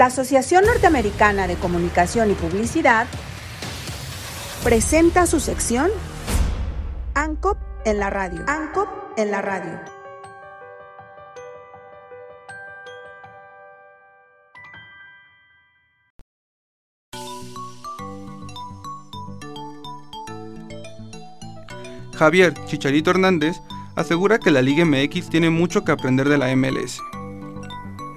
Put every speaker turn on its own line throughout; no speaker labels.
La Asociación Norteamericana de Comunicación y Publicidad presenta su sección ANCOP en la radio. ANCOP en la radio.
Javier Chicharito Hernández asegura que la Liga MX tiene mucho que aprender de la MLS.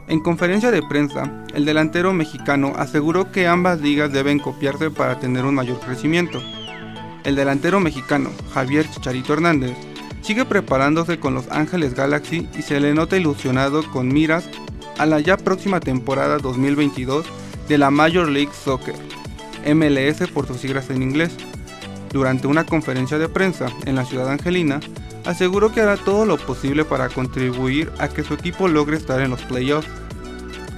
En conferencia de prensa, el delantero mexicano aseguró que ambas ligas deben copiarse para tener un mayor crecimiento. El delantero mexicano, Javier Chicharito Hernández, sigue preparándose con Los Ángeles Galaxy y se le nota ilusionado con miras a la ya próxima temporada 2022 de la Major League Soccer, MLS por sus siglas en inglés. Durante una conferencia de prensa en la ciudad angelina, aseguró que hará todo lo posible para contribuir a que su equipo logre estar en los playoffs.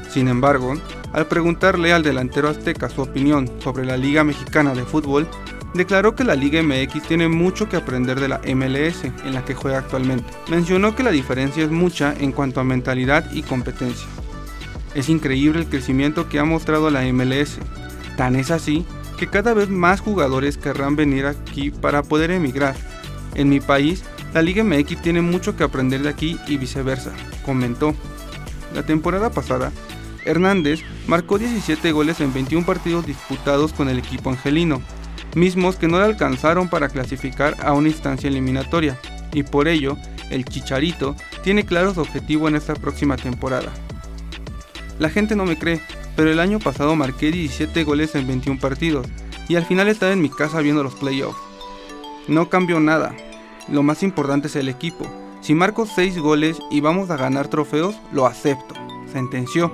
Sin embargo, al preguntarle al delantero azteca su opinión sobre la Liga Mexicana de Fútbol, declaró que la Liga MX tiene mucho que aprender de la MLS en la que juega actualmente. Mencionó que la diferencia es mucha en cuanto a mentalidad y competencia. Es increíble el crecimiento que ha mostrado la MLS, tan es así que cada vez más jugadores querrán venir aquí para poder emigrar. En mi país, la Liga MX tiene mucho que aprender de aquí y viceversa, comentó. La temporada pasada, Hernández marcó 17 goles en 21 partidos disputados con el equipo angelino, mismos que no le alcanzaron para clasificar a una instancia eliminatoria, y por ello, el Chicharito tiene claro su objetivo en esta próxima temporada. La gente no me cree, pero el año pasado marqué 17 goles en 21 partidos y al final estaba en mi casa viendo los playoffs. No cambió nada. Lo más importante es el equipo. Si marco 6 goles y vamos a ganar trofeos, lo acepto, sentenció.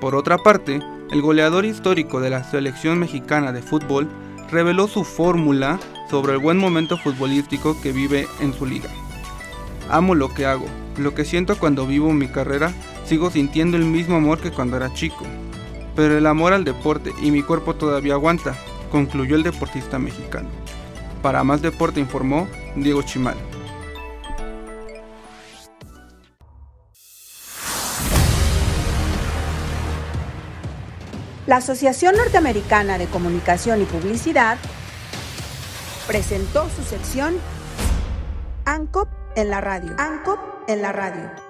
Por otra parte, el goleador histórico de la selección mexicana de fútbol reveló su fórmula sobre el buen momento futbolístico que vive en su liga. Amo lo que hago, lo que siento cuando vivo mi carrera, sigo sintiendo el mismo amor que cuando era chico pero el amor al deporte y mi cuerpo todavía aguanta, concluyó el deportista mexicano. Para más deporte informó Diego Chimal.
La Asociación Norteamericana de Comunicación y Publicidad presentó su sección ANCOP en la radio. ANCOP en la radio.